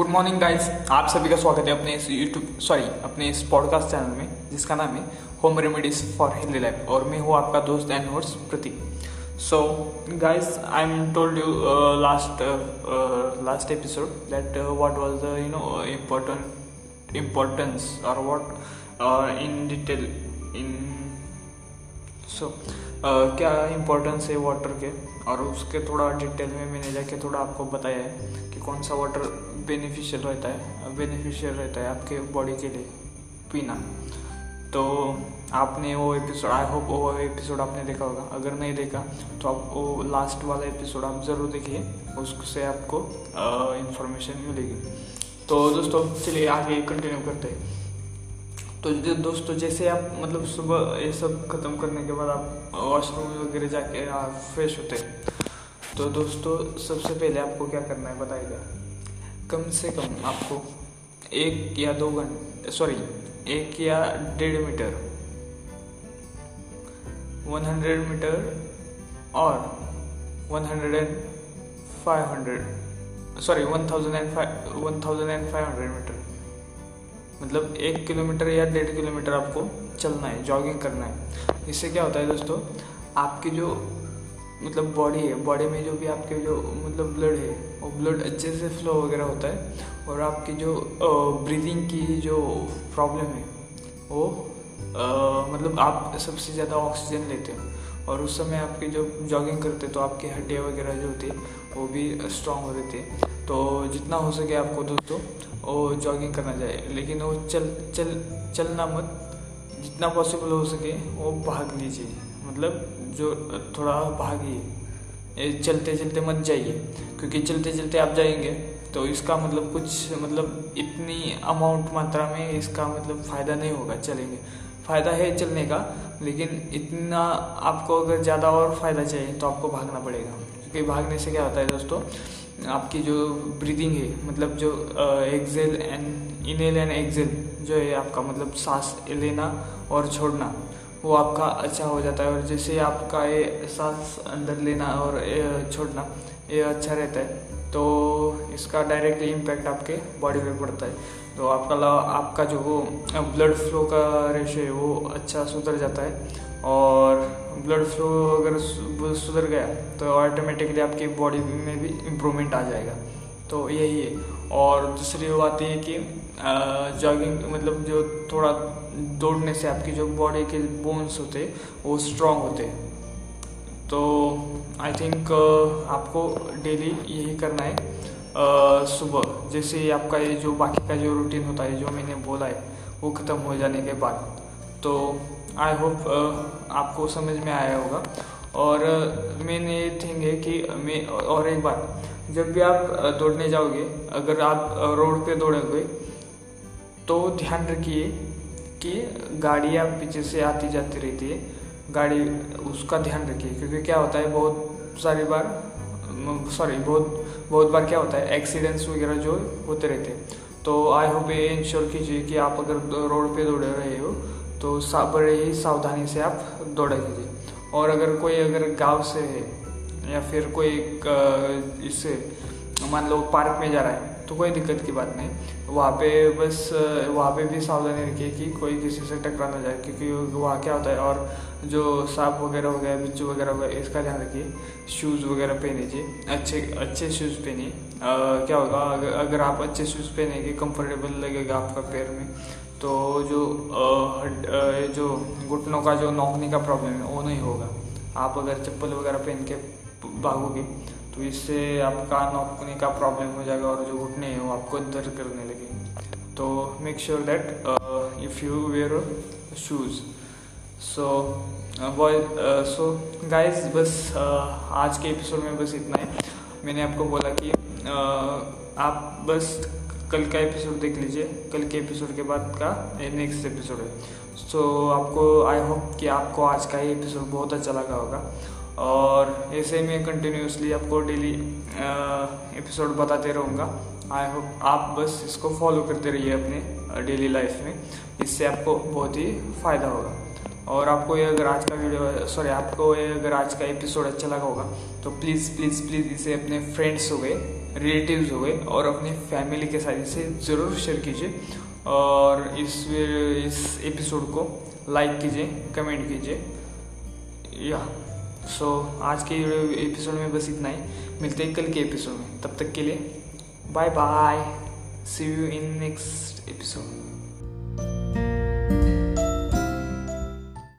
Good morning guys आप सभी का स्वागत है अपने इस यूट्यूब सॉरी अपने इस पॉडकास्ट चैनल में, जिसका नाम है home remedies for healthy life और मैं हूँ आपका दोस्त and host Prateek so guys I am told you last last episode that what was the you know important importance और what in detail in so क्या इम्पोर्टेंस है water के? और उसके थोड़ा डिटेल में मैंने जाके थोड़ा आपको बताया है कि कौन सा वाटर बेनिफिशियल रहता है बेनिफिशियल रहता है आपके बॉडी के लिए, पीना। तो आपने वो एपिसोड आई होप वो एपिसोड आपने देखा होगा। अगर नहीं देखा तो आप वो लास्ट वाला एपिसोड आप ज़रूर देखिए, उससे आपको इन्फॉर्मेशन मिलेगी। तो दोस्तों, चलिए आगे कंटिन्यू करते हैं। तो दोस्तों, जैसे आप मतलब सुबह ये सब ख़त्म करने के बाद आप वॉशरूम वगैरह जाके, आप फ्रेश होते हैं। तो दोस्तों, सबसे पहले आपको क्या करना है बताइएगा कम से कम आपको एक या दो घंटे सॉरी एक या डेढ़ मीटर, वन हंड्रेड मीटर और one hundred and five hundred sorry one thousand and five, one thousand and five hundred metre. मतलब एक किलोमीटर या डेढ़ किलोमीटर आपको चलना है जॉगिंग करना है। इससे क्या होता है दोस्तों, आपकी जो मतलब बॉडी है। बॉडी में जो भी आपके जो मतलब ब्लड है वो ब्लड अच्छे से फ्लो वगैरह होता है और आपकी जो ब्रीदिंग की जो प्रॉब्लम है वो आ, मतलब आप सबसे ज़्यादा ऑक्सीजन लेते हो। और उस समय आपकी जो जॉगिंग करते तो आपकी हड्डियाँ वगैरह जो होती वो भी स्ट्रांग हो रहती है। तो जितना हो सके आपको दोस्तों वो जॉगिंग करना चाहिए। लेकिन वो चल चल चलना मत। जितना पॉसिबल हो सके वो भाग लीजिए। मतलब जो थोड़ा भागिए चलते चलते मत जाइए, क्योंकि चलते चलते आप जाएँगे तो इसका मतलब कुछ मतलब इतनी अमाउंट मात्रा में इसका मतलब फ़ायदा नहीं होगा चलेंगे। फ़ायदा है चलने का, लेकिन इतना आपको अगर ज़्यादा और फ़ायदा चाहिए तो आपको भागना पड़ेगा। क्योंकि भागने से क्या होता है दोस्तों, आपकी जो ब्रीदिंग है मतलब जो exhale and inhale and exhale जो है आपका मतलब सांस लेना और छोड़ना वो आपका अच्छा हो जाता है और जैसे आपका ये सांस अंदर लेना और छोड़ना, ये अच्छा रहता है तो इसका डायरेक्टली इम्पैक्ट आपके बॉडी पे पड़ता है। तो आपका आपका जो वो ब्लड फ्लो का रेशो है, वो अच्छा सुधर जाता है और ब्लड फ्लो अगर सुधर गया तो ऑटोमेटिकली आपकी बॉडी में भी इम्प्रूवमेंट आ जाएगा। तो यही है। और दूसरी बात ये कि जॉगिंग मतलब जो थोड़ा दौड़ने से आपकी जो बॉडी के बोन्स होते, वो स्ट्रांग होते। तो आई थिंक आपको डेली यही करना है। सुबह, जैसे आपका ये जो बाकी का जो रूटीन होता है, जो मैंने बोला है, वो ख़त्म हो जाने के बाद। तो आई होप आपको समझ में आया होगा। और मेन ये थिंग है कि मैं, और एक बात, जब भी आप दौड़ने जाओगे, अगर आप रोड पे दौड़ोगे तो ध्यान रखिए कि गाड़ी आप पीछे से आती जाती रहती है। गाड़ी, उसका ध्यान रखिए, क्योंकि क्या होता है, बहुत सारी बार सॉरी बहुत बहुत बार क्या होता है एक्सीडेंट्स वगैरह जो होते रहते हैं। तो आई होप ये इंश्योर कीजिए कि आप अगर रोड पे दौड़ रहे हो तो बड़े ही सावधानी से आप दौड़ा कीजिए। और अगर कोई अगर गाँव से है, या फिर कोई इससे, मान लो पार्क में जा रहा है तो कोई दिक्कत की बात नहीं। वहाँ पे बस वहाँ पे भी सावधानी रखिए कि कोई किसी से टकरा ना जाए क्योंकि वहाँ क्या होता है और जो सांप वगैरह हो गया बिच्छू वगैरह हो गया इसका ध्यान रखिए। शूज़ वगैरह पहनीजिए अच्छे अच्छे शूज़ पहनिए। क्या होगा अगर, अगर आप अच्छे शूज़ पहनेंगे कंफर्टेबल लगेगा आपका पैर में तो जो आ, जो घुटनों का जो नौकने का प्रॉब्लम है वो नहीं होगा। आप अगर चप्पल वगैरह पहन के भागोगे तो इससे आपका नौकने का प्रॉब्लम हो जाएगा और जो घुटने हैं वो आपको दर्द करने लगेंगे तो make sure that if you wear shoes so boy so guys बस uh, आज के एपिसोड में बस इतना है। मैंने आपको बोला कि uh, आप बस कल का एपिसोड देख लीजिए। कल के एपिसोड के बाद का नेक्स्ट एपिसोड है। सो so, आपको आई होप कि आपको आज का ये एपिसोड बहुत अच्छा लगा होगा। और ऐसे में कंटिन्यूसली आपको डेली एपिसोड बताते रहूँगा। आई होप आप बस इसको फॉलो करते रहिए अपने डेली लाइफ में। इससे आपको बहुत ही फ़ायदा होगा। और आपको ये अगर आज का वीडियो सॉरी आपको ये अगर आज का एपिसोड अच्छा लगा होगा तो प्लीज़ प्लीज़ प्लीज़ इसे अपने फ्रेंड्स हो गए रिलेटिव्स हो गए, और अपने फैमिली के साथ इसे ज़रूर शेयर कीजिए। और इस इस एपिसोड को लाइक कीजिए कमेंट कीजिए। या। सो so, आज के एपिसोड में बस इतना ही। मिलते हैं कल के एपिसोड में। तब तक के लिए bye bye see you in next episode